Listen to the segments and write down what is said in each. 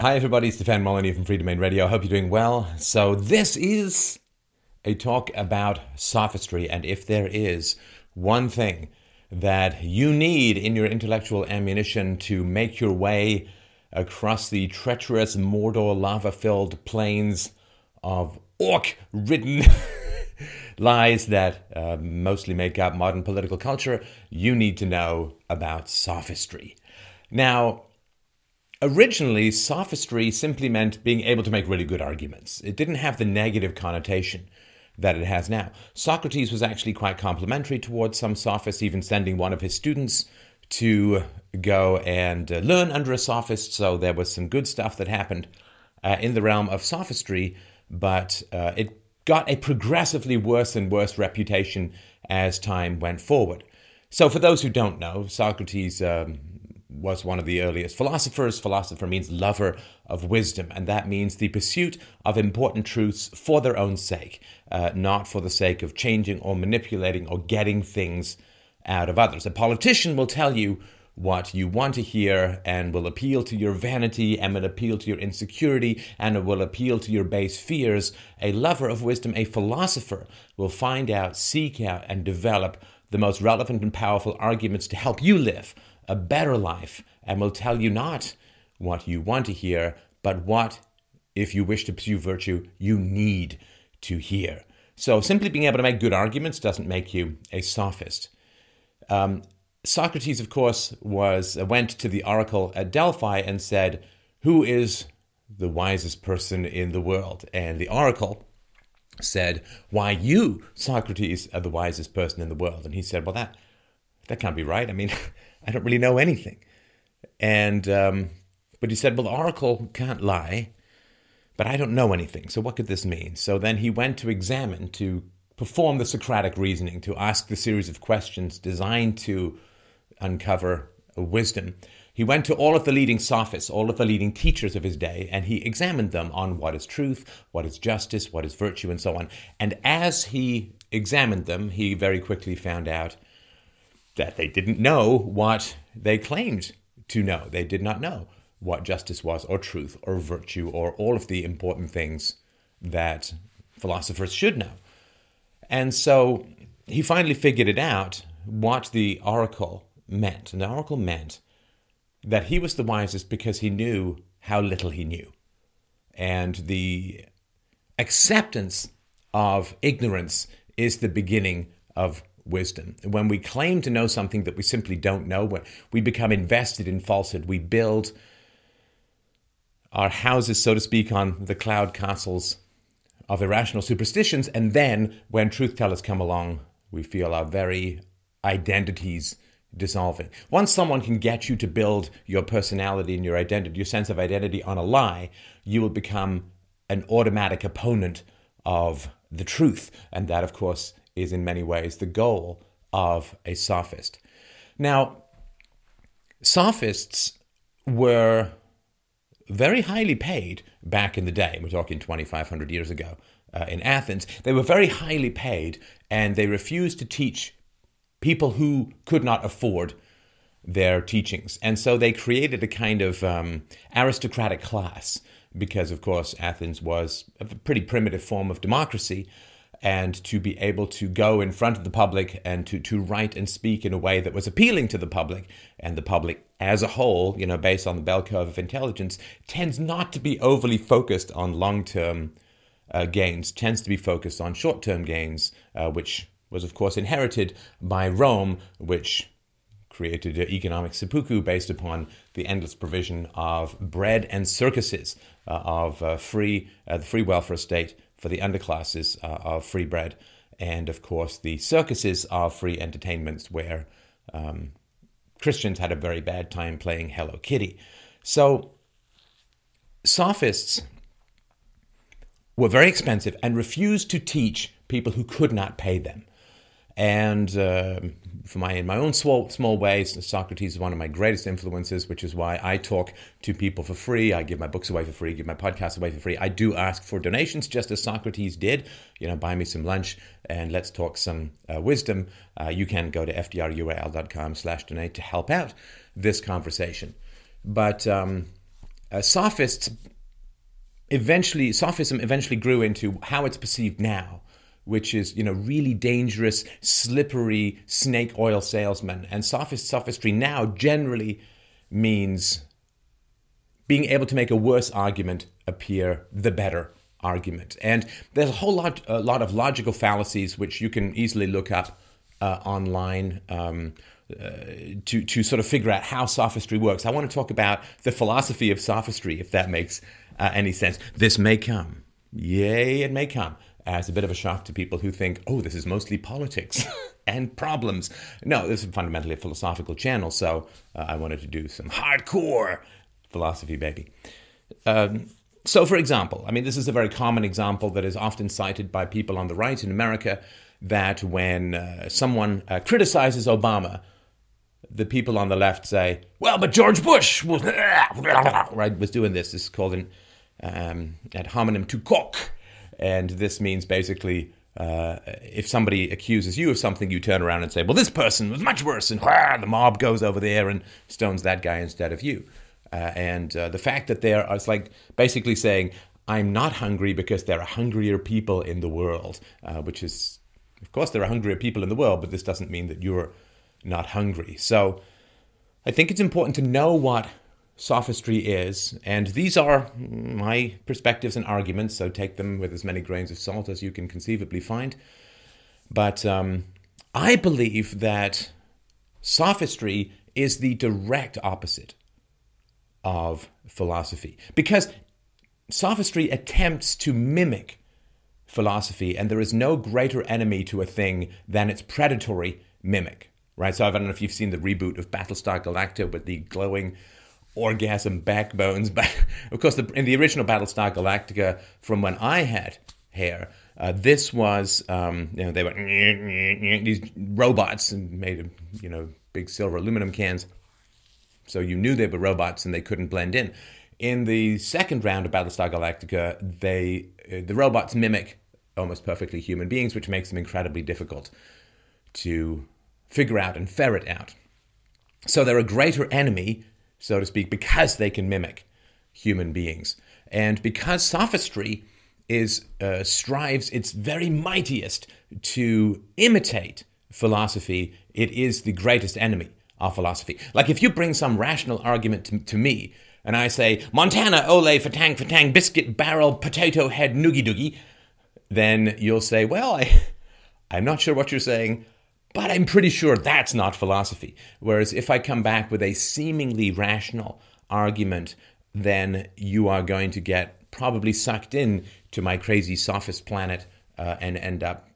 Hi, everybody. It's Stefan Molyneux from Free Domain Radio. I hope you're doing well. So, this is a talk about sophistry. And if there is one thing that you need in your intellectual ammunition to make your way across the treacherous Mordor lava filled plains of orc ridden lies that uh, mostly make up modern political culture, you need to know about sophistry. Now, Originally, sophistry simply meant being able to make really good arguments. It didn't have the negative connotation that it has now. Socrates was actually quite complimentary towards some sophists, even sending one of his students to go and uh, learn under a sophist. So there was some good stuff that happened uh, in the realm of sophistry, but uh, it got a progressively worse and worse reputation as time went forward. So, for those who don't know, Socrates um, was one of the earliest philosophers. Philosopher means lover of wisdom, and that means the pursuit of important truths for their own sake, uh, not for the sake of changing or manipulating or getting things out of others. A politician will tell you what you want to hear and will appeal to your vanity and will appeal to your insecurity and will appeal to your base fears. A lover of wisdom, a philosopher, will find out, seek out, and develop the most relevant and powerful arguments to help you live a better life and will tell you not what you want to hear, but what, if you wish to pursue virtue, you need to hear. So simply being able to make good arguments doesn't make you a sophist. Um, Socrates, of course, was uh, went to the oracle at Delphi and said, "Who is the wisest person in the world?" And the oracle said, "Why, you, Socrates, are the wisest person in the world." And he said, "Well, that that can't be right. I mean, I don't really know anything. And, um, but he said, well, the oracle can't lie, but I don't know anything. So what could this mean? So then he went to examine, to perform the Socratic reasoning, to ask the series of questions designed to uncover wisdom. He went to all of the leading sophists, all of the leading teachers of his day, and he examined them on what is truth, what is justice, what is virtue, and so on. And as he examined them, he very quickly found out that they didn't know what they claimed to know. They did not know what justice was, or truth, or virtue, or all of the important things that philosophers should know. And so he finally figured it out what the oracle meant. And the oracle meant that he was the wisest because he knew how little he knew. And the acceptance of ignorance is the beginning of wisdom. When we claim to know something that we simply don't know, we become invested in falsehood. We build our houses, so to speak, on the cloud castles of irrational superstitions. And then when truth tellers come along, we feel our very identities dissolving. Once someone can get you to build your personality and your identity, your sense of identity on a lie, you will become an automatic opponent of the truth. And that, of course, is in many ways the goal of a sophist. Now, sophists were very highly paid back in the day. We're talking 2,500 years ago uh, in Athens. They were very highly paid and they refused to teach people who could not afford their teachings. And so they created a kind of um, aristocratic class because, of course, Athens was a pretty primitive form of democracy and to be able to go in front of the public and to, to write and speak in a way that was appealing to the public. And the public as a whole, you know, based on the bell curve of intelligence, tends not to be overly focused on long term uh, gains, tends to be focused on short term gains, uh, which was, of course, inherited by Rome, which created an economic seppuku based upon the endless provision of bread and circuses, uh, of uh, free, uh, the free welfare state for the underclasses uh, of free bread, and of course the circuses are free entertainments where um, Christians had a very bad time playing Hello Kitty. So sophists were very expensive and refused to teach people who could not pay them. And uh, for my in my own small small ways, Socrates is one of my greatest influences, which is why I talk to people for free. I give my books away for free, give my podcasts away for free. I do ask for donations, just as Socrates did. You know, buy me some lunch and let's talk some uh, wisdom. Uh, you can go to fdrurl.com slash donate to help out this conversation. But um, uh, sophists eventually, sophism eventually grew into how it's perceived now, which is, you know, really dangerous, slippery snake oil salesman. And sophist sophistry now generally means being able to make a worse argument appear the better argument. And there's a whole lot, a lot of logical fallacies which you can easily look up uh, online. Um, uh, to to sort of figure out how sophistry works. I want to talk about the philosophy of sophistry, if that makes uh, any sense. This may come, yay, it may come as a bit of a shock to people who think, oh, this is mostly politics and problems. No, this is fundamentally a philosophical channel, so uh, I wanted to do some hardcore philosophy, baby. Um, so, for example, I mean, this is a very common example that is often cited by people on the right in America that when uh, someone uh, criticizes Obama, the people on the left say, "Well, but George Bush was right was doing this. This is called an um, ad hominem tu quoque, and this means basically." Uh, if somebody accuses you of something, you turn around and say, "Well, this person was much worse," and the mob goes over there and stones that guy instead of you. Uh, and uh, the fact that there it's like basically saying, "I'm not hungry because there are hungrier people in the world," uh, which is, of course, there are hungrier people in the world, but this doesn't mean that you're not hungry. So I think it's important to know what sophistry is, and these are my perspectives and arguments, so take them with as many grains of salt as you can conceivably find. But um, I believe that sophistry is the direct opposite of philosophy because sophistry attempts to mimic philosophy, and there is no greater enemy to a thing than its predatory mimic right? So I don't know if you've seen the reboot of Battlestar Galactica with the glowing orgasm backbones. But of course, the, in the original Battlestar Galactica, from when I had hair, uh, this was um, you know they were these robots and made of you know big silver aluminum cans, so you knew they were robots and they couldn't blend in. In the second round of Battlestar Galactica, they uh, the robots mimic almost perfectly human beings, which makes them incredibly difficult to figure out and ferret out. So they're a greater enemy, so to speak, because they can mimic human beings. And because sophistry is uh, strives its very mightiest to imitate philosophy, it is the greatest enemy of philosophy. Like if you bring some rational argument to, to me, and I say Montana, ole, fatang, fatang, biscuit barrel, potato head, noogie doogie, then you'll say, well, I, I'm not sure what you're saying. But I'm pretty sure that's not philosophy. Whereas if I come back with a seemingly rational argument, then you are going to get probably sucked in to my crazy sophist planet uh, and end up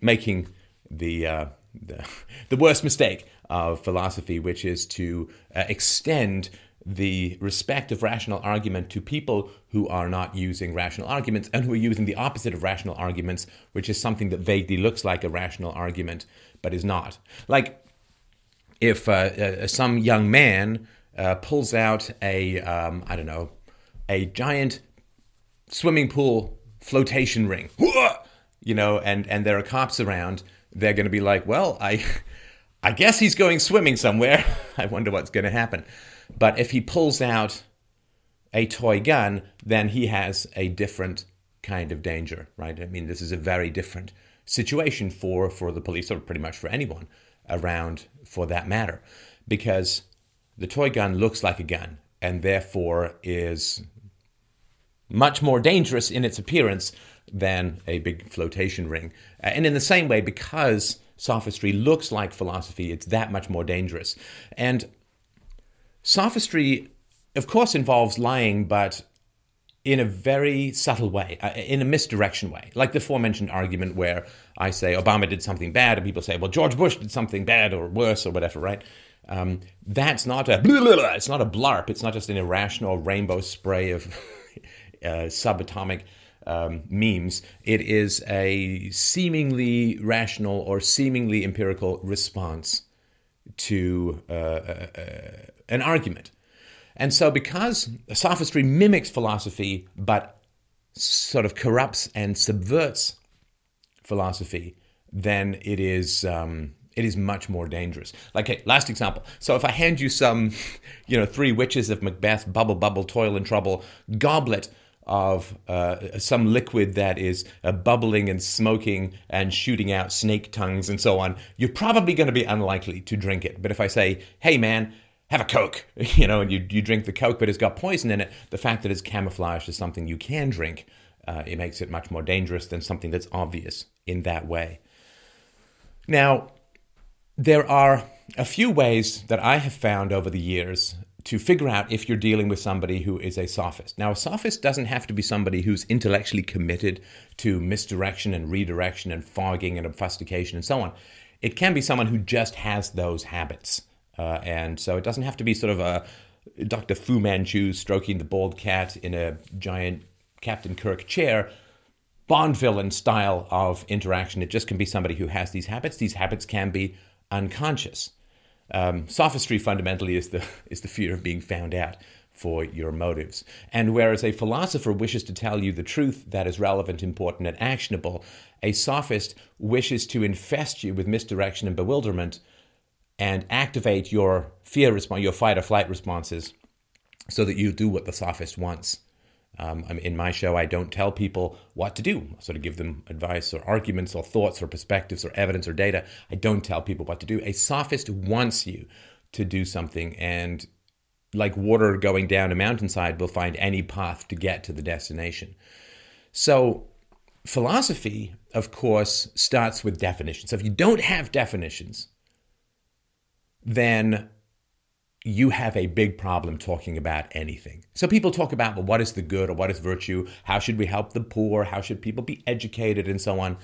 making the, uh, the, the worst mistake of philosophy, which is to uh, extend the respect of rational argument to people who are not using rational arguments and who are using the opposite of rational arguments, which is something that vaguely looks like a rational argument but is not. Like if uh, uh, some young man uh, pulls out a um, I don't know a giant swimming pool flotation ring, you know, and and there are cops around, they're going to be like, well, I. I guess he's going swimming somewhere. I wonder what's going to happen. But if he pulls out a toy gun, then he has a different kind of danger, right? I mean, this is a very different situation for for the police or pretty much for anyone around for that matter. Because the toy gun looks like a gun and therefore is much more dangerous in its appearance than a big flotation ring. Uh, and in the same way because sophistry looks like philosophy it's that much more dangerous. And sophistry of course involves lying but in a very subtle way, uh, in a misdirection way. Like the aforementioned argument where I say Obama did something bad, and people say, well, George Bush did something bad or worse or whatever, right? Um, that's not a blah, blah, blah, it's not a blarp. It's not just an irrational rainbow spray of uh, subatomic um, memes. It is a seemingly rational or seemingly empirical response to uh, uh, uh an argument. And so, because sophistry mimics philosophy but sort of corrupts and subverts philosophy, then it is um, It is much more dangerous. Like, hey, last example. So if I hand you some, you know, three witches of Macbeth, bubble, bubble, toil and trouble, goblet of uh, some liquid that is uh, bubbling and smoking and shooting out snake tongues and so on, you're probably going to be unlikely to drink it. But if I say, hey man, have a Coke, you know, and you, you drink the Coke, but it's got poison in it, the fact that it's camouflaged as something you can drink, uh, it makes it much more dangerous than something that's obvious in that way. Now, there are a few ways that I have found over the years to figure out if you're dealing with somebody who is a sophist. Now, a sophist doesn't have to be somebody who's intellectually committed to misdirection and redirection and fogging and obfuscation and so on. It can be someone who just has those habits. Uh, and so it doesn't have to be sort of a Dr. Fu Manchu stroking the bald cat in a giant Captain Kirk chair, Bond villain style of interaction. It just can be somebody who has these habits. These habits can be unconscious. Um, sophistry fundamentally is the is the fear of being found out for your motives. And whereas a philosopher wishes to tell you the truth that is relevant, important, and actionable, a sophist wishes to infest you with misdirection and bewilderment and activate your fear response, your fight or flight responses, so that you do what the sophist wants. Um, in my show, I don't tell people what to do. I sort of give them advice or arguments or thoughts or perspectives or evidence or data. I don't tell people what to do. A sophist wants you to do something, and like water going down a mountainside, will find any path to get to the destination. So, philosophy, of course, starts with definitions. So, if you don't have definitions, then you have a big problem talking about anything. So people talk about, well, what is the good or what is virtue? How should we help the poor? How should people be educated and so on?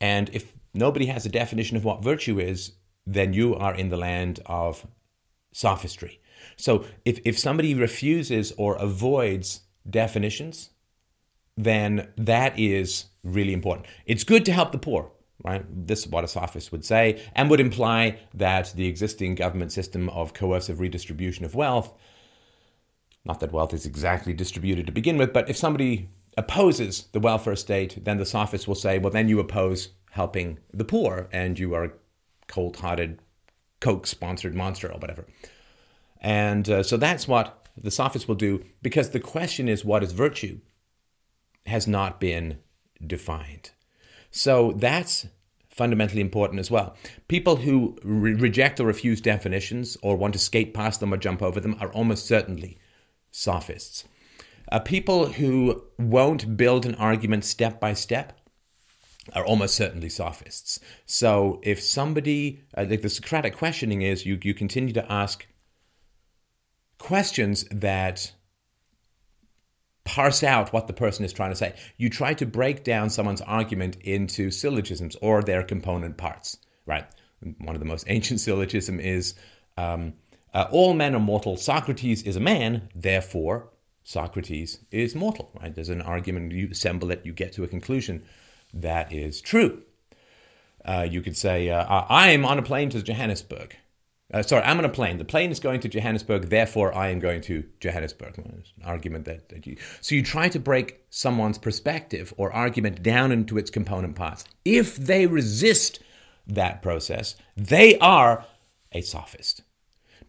And if nobody has a definition of what virtue is, then you are in the land of sophistry. So if, if somebody refuses or avoids definitions, then that is really important. It's good to help the poor right? This is what a sophist would say, and would imply that the existing government system of coercive redistribution of wealth, not that wealth is exactly distributed to begin with, but if somebody opposes the welfare state, then the sophist will say, well, then you oppose helping the poor, and you are a cold hearted, Coke sponsored monster or whatever. And uh, so that's what the sophist will do, because the question is, what is virtue? has not been defined. So that's fundamentally important as well. People who re- reject or refuse definitions or want to skate past them or jump over them are almost certainly sophists. Uh, people who won't build an argument step by step are almost certainly sophists. So if somebody, uh, like the Socratic questioning is, you, you continue to ask questions that parse out what the person is trying to say. You try to break down someone's argument into syllogisms or their component parts, right? One of the most ancient syllogism is um, uh, all men are mortal. Socrates is a man, therefore Socrates is mortal, right? There's an argument, you assemble it, you get to a conclusion that is true. Uh, you could say, uh, I am on a plane to Johannesburg. Uh, sorry, I'm on a plane. The plane is going to Johannesburg, therefore I am going to Johannesburg. An argument that, that you. So you try to break someone's perspective or argument down into its component parts. If they resist that process, they are a sophist.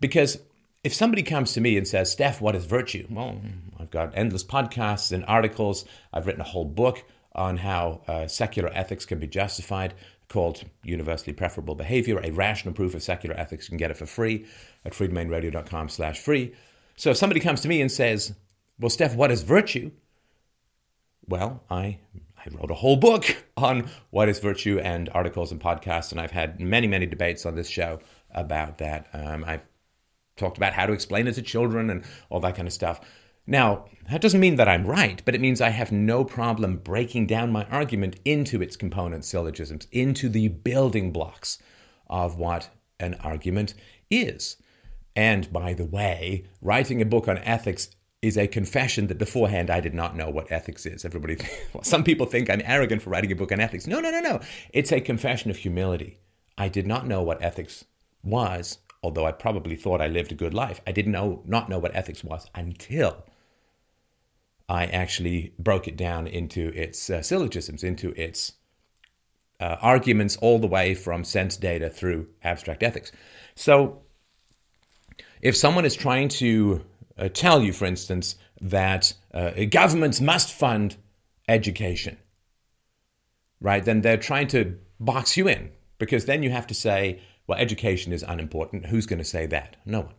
Because if somebody comes to me and says, Steph, what is virtue? Well, I've got endless podcasts and articles. I've written a whole book on how uh, secular ethics can be justified called Universally Preferable Behavior, a rational proof of secular ethics. You can get it for free at freedomainradio.com slash free. So if somebody comes to me and says, well, Steph, what is virtue? Well, I, I wrote a whole book on what is virtue and articles and podcasts, and I've had many, many debates on this show about that. Um, I've talked about how to explain it to children and all that kind of stuff. Now, that doesn't mean that I'm right, but it means I have no problem breaking down my argument into its component syllogisms, into the building blocks of what an argument is. And by the way, writing a book on ethics is a confession that beforehand I did not know what ethics is. Everybody, well, some people think I'm arrogant for writing a book on ethics. No, no, no, no. It's a confession of humility. I did not know what ethics was, although I probably thought I lived a good life. I did know not know what ethics was until I actually broke it down into its uh, syllogisms, into its uh, arguments all the way from sense data through abstract ethics. So, if someone is trying to uh, tell you, for instance, that uh, governments must fund education, right, then they're trying to box you in because then you have to say, well, education is unimportant. Who's going to say that? No one.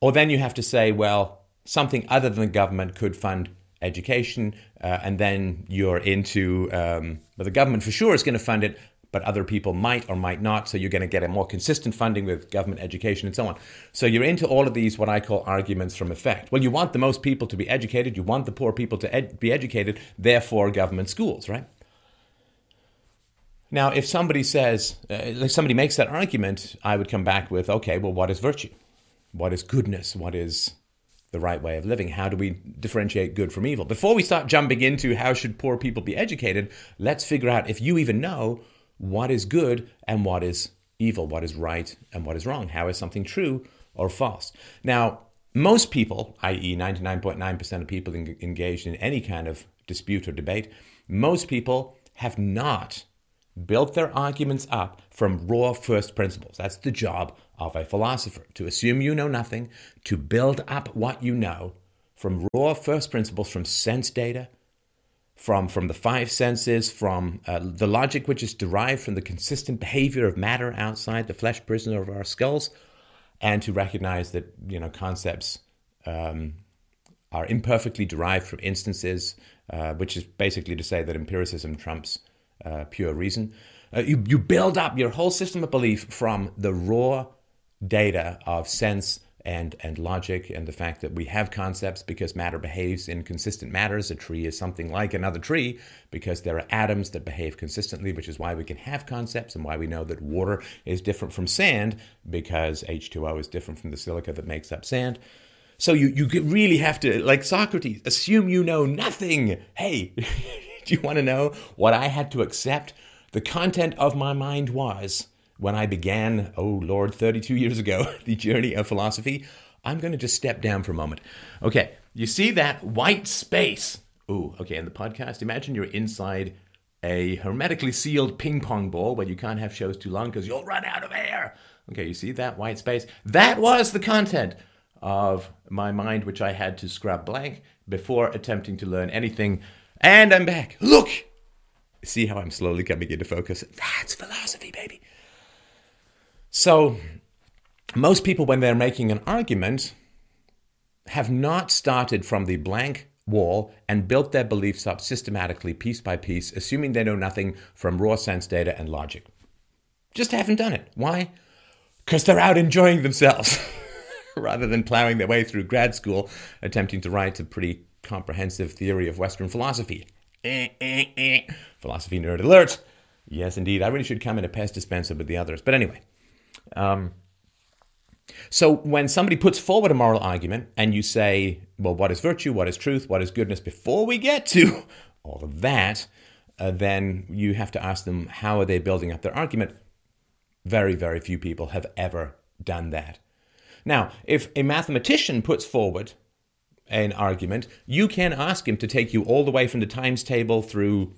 Or then you have to say, well, something other than the government could fund education, uh, and then you're into, um, well, the government for sure is going to fund it, but other people might or might not. So you're going to get a more consistent funding with government education and so on. So you're into all of these, what I call arguments from effect. Well, you want the most people to be educated, you want the poor people to ed- be educated, therefore, government schools, right? Now, if somebody says, uh, if somebody makes that argument, I would come back with, okay, well, what is virtue? What is goodness? What is the right way of living? How do we differentiate good from evil? Before we start jumping into how should poor people be educated, let's figure out if you even know what is good and what is evil, what is right and what is wrong. How is something true or false? Now, most people, i.e., 99.9% of people engaged in any kind of dispute or debate, most people have not built their arguments up from raw first principles. That's the job of a philosopher to assume you know nothing, to build up what you know from raw first principles, from sense data, from, from the five senses, from uh, the logic which is derived from the consistent behavior of matter outside the flesh prison of our skulls, and to recognize that you know concepts um, are imperfectly derived from instances, uh, which is basically to say that empiricism trumps uh, pure reason. Uh, you, you build up your whole system of belief from the raw data of sense and, and logic and the fact that we have concepts because matter behaves in consistent matters. A tree is something like another tree because there are atoms that behave consistently, which is why we can have concepts and why we know that water is different from sand because H2O is different from the silica that makes up sand. So you, you really have to, like Socrates, assume you know nothing. Hey, do you want to know what I had to accept? The content of my mind was when I began, oh Lord, 32 years ago, the journey of philosophy. I'm going to just step down for a moment. Okay, you see that white space? Ooh, okay, in the podcast, imagine you're inside a hermetically sealed ping pong ball where you can't have shows too long because you'll run out of air. Okay, you see that white space? That was the content of my mind, which I had to scrub blank before attempting to learn anything. And I'm back. Look! See how I'm slowly coming into focus? That's philosophy, baby. So, most people, when they're making an argument, have not started from the blank wall and built their beliefs up systematically, piece by piece, assuming they know nothing from raw sense data and logic. Just haven't done it. Why? Because they're out enjoying themselves rather than plowing their way through grad school, attempting to write a pretty comprehensive theory of Western philosophy. Philosophy nerd alert. Yes, indeed. I really should come in a Pez dispenser with the others. But anyway. Um, so when somebody puts forward a moral argument and you say, well, what is virtue? What is truth? What is goodness? Before we get to all of that, uh, then you have to ask them, how are they building up their argument? Very, very few people have ever done that. Now, if a mathematician puts forward an argument, you can ask him to take you all the way from the times table through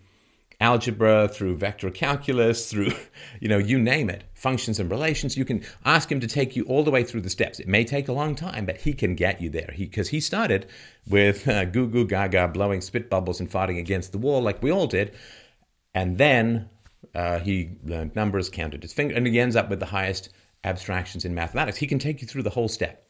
algebra, through vector calculus, through, you know, you name it, functions and relations. You can ask him to take you all the way through the steps. It may take a long time, but he can get you there. Because he, he, started with uh, goo goo gaga, blowing spit bubbles and fighting against the wall like we all did. And then uh, he learned numbers, counted his finger, and he ends up with the highest abstractions in mathematics. He can take you through the whole step.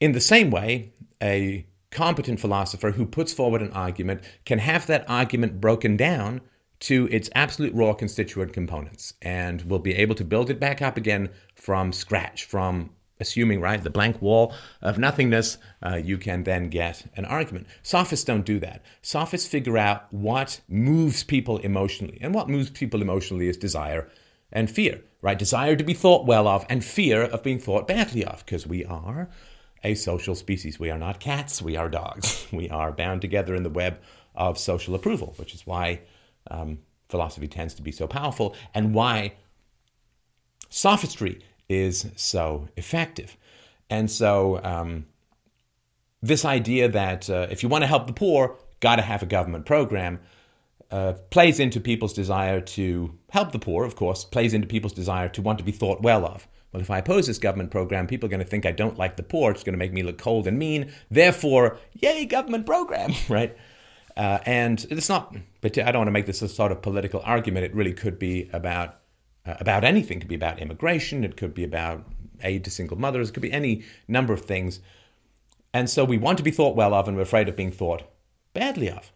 In the same way, a competent philosopher who puts forward an argument can have that argument broken down to its absolute raw constituent components and will be able to build it back up again from scratch, from assuming, right, the blank wall of nothingness, uh, you can then get an argument. Sophists don't do that. Sophists figure out what moves people emotionally. And what moves people emotionally is desire and fear, right? Desire to be thought well of and fear of being thought badly of, because we are a social species. We are not cats, we are dogs. We are bound together in the web of social approval, which is why um, philosophy tends to be so powerful and why sophistry is so effective. And so, um, this idea that uh, if you want to help the poor, got to have a government program, uh, plays into people's desire to help the poor, of course, plays into people's desire to want to be thought well of. Well, if I oppose this government program, people are going to think I don't like the poor. It's going to make me look cold and mean. Therefore, yay, government program, right? Uh, and it's not, but I don't want to make this a sort of political argument. It really could be about uh, about anything. It could be about immigration. It could be about aid to single mothers. It could be any number of things. And so we want to be thought well of, and we're afraid of being thought badly of.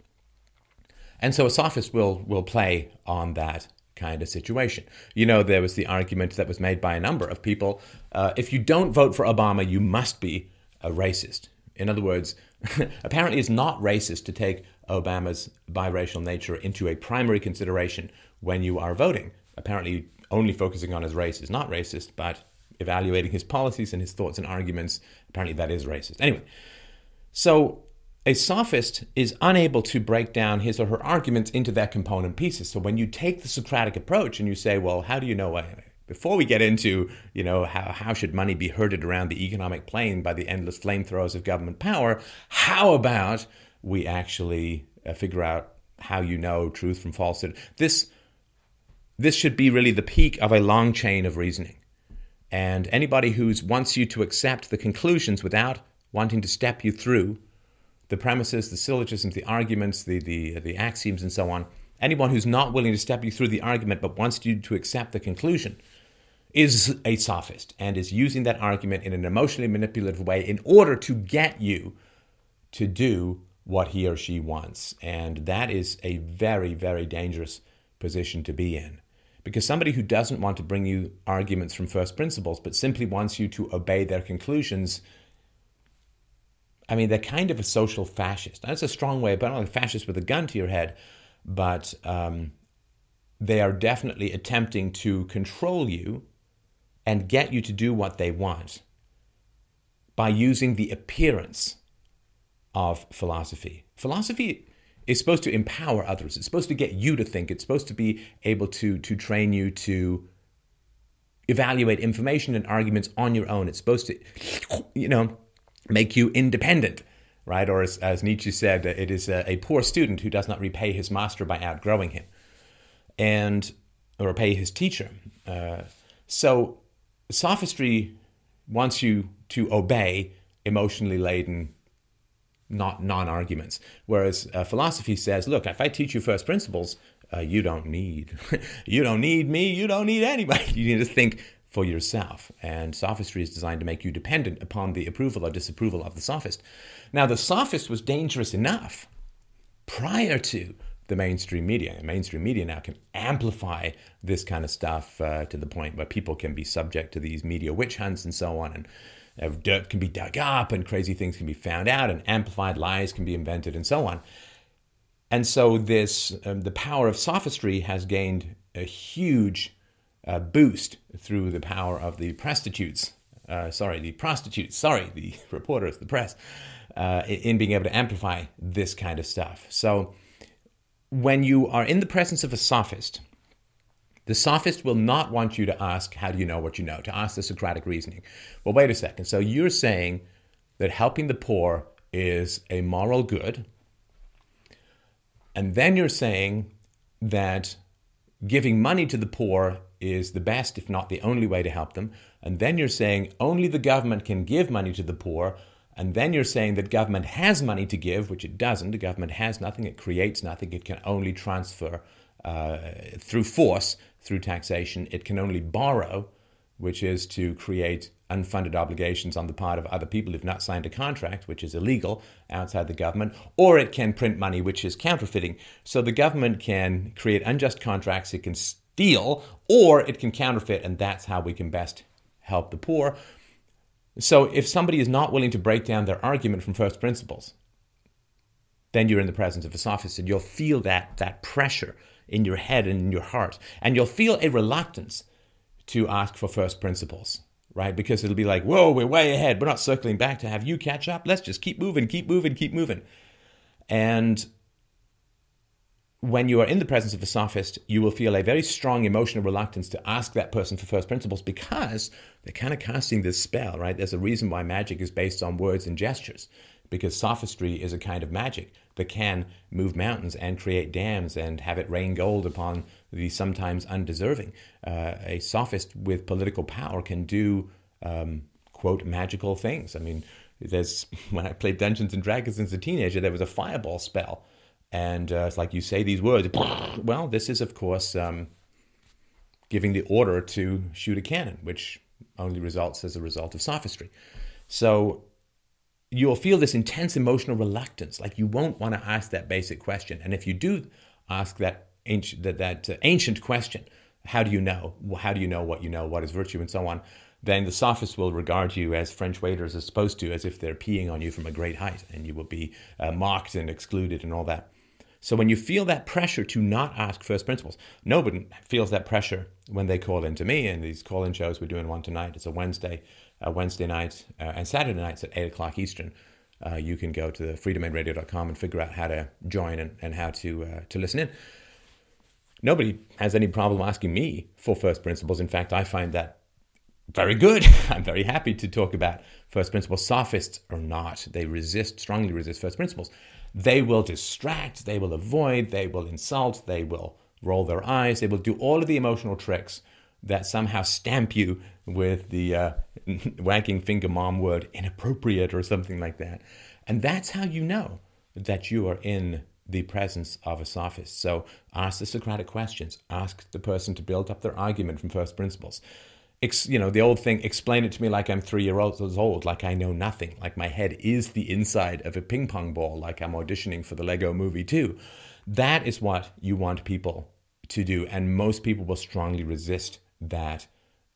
And so a sophist will will play on that kind of situation. You know, there was the argument that was made by a number of people: uh, if you don't vote for Obama, you must be a racist. In other words, apparently, it's not racist to take Obama's biracial nature into a primary consideration when you are voting. Apparently, only focusing on his race is not racist, but evaluating his policies and his thoughts and arguments, apparently that is racist. Anyway, so a sophist is unable to break down his or her arguments into their component pieces. So when you take the Socratic approach and you say, well, how do you know? Before we get into, you know, how, how should money be herded around the economic plane by the endless flamethrowers of government power, how about we actually uh, figure out how you know truth from falsehood? This, this should be really the peak of a long chain of reasoning. And anybody who wants you to accept the conclusions without wanting to step you through the premises, the syllogisms, the arguments, the, the, the axioms, and so on, anyone who's not willing to step you through the argument but wants you to accept the conclusion is a sophist and is using that argument in an emotionally manipulative way in order to get you to do what he or she wants. And that is a very, very dangerous position to be in. Because somebody who doesn't want to bring you arguments from first principles, but simply wants you to obey their conclusions, I mean, they're kind of a social fascist. That's a strong way, but not a fascist with a gun to your head, but um, they are definitely attempting to control you and get you to do what they want by using the appearance of philosophy. Philosophy is supposed to empower others. It's supposed to get you to think. It's supposed to be able to, to train you to evaluate information and arguments on your own. It's supposed to, you know, make you independent, right? Or as, as Nietzsche said, it is a, a, poor student who does not repay his master by outgrowing him, and or repay his teacher. Uh, so sophistry wants you to obey emotionally laden not non-arguments. Whereas uh, philosophy says, look, if I teach you first principles, uh, you don't need, you don't need me, you don't need anybody. You need to think for yourself. And sophistry is designed to make you dependent upon the approval or disapproval of the sophist. Now, the sophist was dangerous enough prior to the mainstream media. The mainstream media now can amplify this kind of stuff uh, to the point where people can be subject to these media witch hunts and so on. And dirt can be dug up and crazy things can be found out and amplified lies can be invented and so on. And so this um, the power of sophistry has gained a huge uh, boost through the power of the prostitutes. Uh, sorry, the prostitutes. Sorry, the reporters, the press, uh, in being able to amplify this kind of stuff. So when you are in the presence of a sophist, the sophist will not want you to ask, How do you know what you know? to ask the Socratic reasoning. Well, wait a second. So you're saying that helping the poor is a moral good. And then you're saying that giving money to the poor is the best, if not the only way to help them. And then you're saying only the government can give money to the poor. And then you're saying that government has money to give, which it doesn't. The government has nothing, it creates nothing, it can only transfer uh, through force through taxation. It can only borrow, which is to create unfunded obligations on the part of other people who've not signed a contract, which is illegal outside the government, or it can print money, which is counterfeiting. So the government can create unjust contracts, it can steal, or it can counterfeit, and that's how we can best help the poor. So if somebody is not willing to break down their argument from first principles, then you're in the presence of a sophist, and you'll feel that that pressure in your head and in your heart. And you'll feel a reluctance to ask for first principles, right? Because it'll be like, whoa, we're way ahead. We're not circling back to have you catch up. Let's just keep moving, keep moving, keep moving. And when you are in the presence of a sophist, you will feel a very strong emotional reluctance to ask that person for first principles because they're kind of casting this spell, right? There's a reason why magic is based on words and gestures because sophistry is a kind of magic that can move mountains and create dams and have it rain gold upon the sometimes undeserving. Uh, a sophist with political power can do, um, quote, magical things. I mean, there's when I played Dungeons and Dragons as a teenager, there was a fireball spell. And uh, it's like you say these words. Well, this is, of course, um, giving the order to shoot a cannon, which only results as a result of sophistry. So you'll feel this intense emotional reluctance, like you won't want to ask that basic question. And if you do ask that ancient, that, that uh, ancient question, how do you know? How do you know what you know? What is virtue, and so on? Then the sophists will regard you as French waiters are supposed to, as if they're peeing on you from a great height, and you will be uh, mocked and excluded and all that. So when you feel that pressure to not ask first principles, nobody feels that pressure when they call in to me. And these call-in shows we're doing one tonight. It's a Wednesday Wednesday night uh, and Saturday nights at 8 o'clock Eastern. Uh, you can go to the freedomainradio.com and figure out how to join and, and how to, uh, to listen in. Nobody has any problem asking me for first principles. In fact, I find that very good. I'm very happy to talk about first principles. Sophists or not, they resist, strongly resist first principles. They will distract, they will avoid, they will insult, they will roll their eyes, they will do all of the emotional tricks that somehow stamp you with the uh, wagging finger mom word inappropriate or something like that. And that's how you know that you are in the presence of a sophist. So ask the Socratic questions, ask the person to build up their argument from first principles. Ex, you know, the old thing, explain it to me like I'm three years old, like I know nothing, like my head is the inside of a ping pong ball, like I'm auditioning for the Lego movie too. That is what you want people to do. And most people will strongly resist that,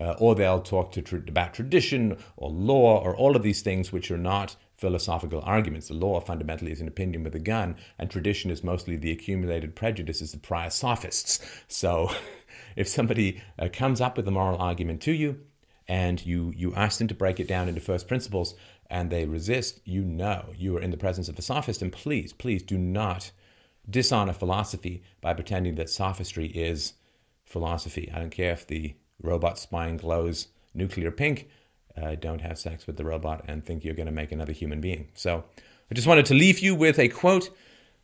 uh, or they'll talk to about tradition or law or all of these things which are not philosophical arguments. The law fundamentally is an opinion with a gun, and tradition is mostly the accumulated prejudices of prior sophists. So, if somebody uh, comes up with a moral argument to you, and you you ask them to break it down into first principles, and they resist, you know you are in the presence of a sophist. And please, please do not dishonor philosophy by pretending that sophistry is philosophy. I don't care if the robot spine glows nuclear pink. Uh, don't have sex with the robot and think you're going to make another human being. So I just wanted to leave you with a quote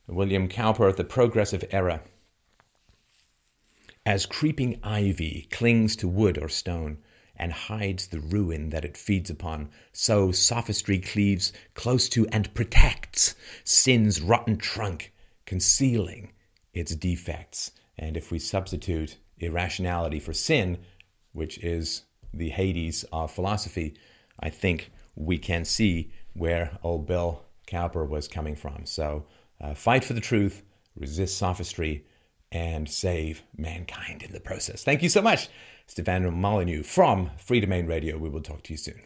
William Cowper, The Progress of Error. As creeping ivy clings to wood or stone and hides the ruin that it feeds upon, so sophistry cleaves close to and protects sin's rotten trunk, concealing its defects. And if we substitute irrationality for sin, which is the Hades of philosophy, I think we can see where old Bill Cowper was coming from. So uh, fight for the truth, resist sophistry, and save mankind in the process. Thank you so much, Stefan Molyneux from Free Domain Radio. We will talk to you soon.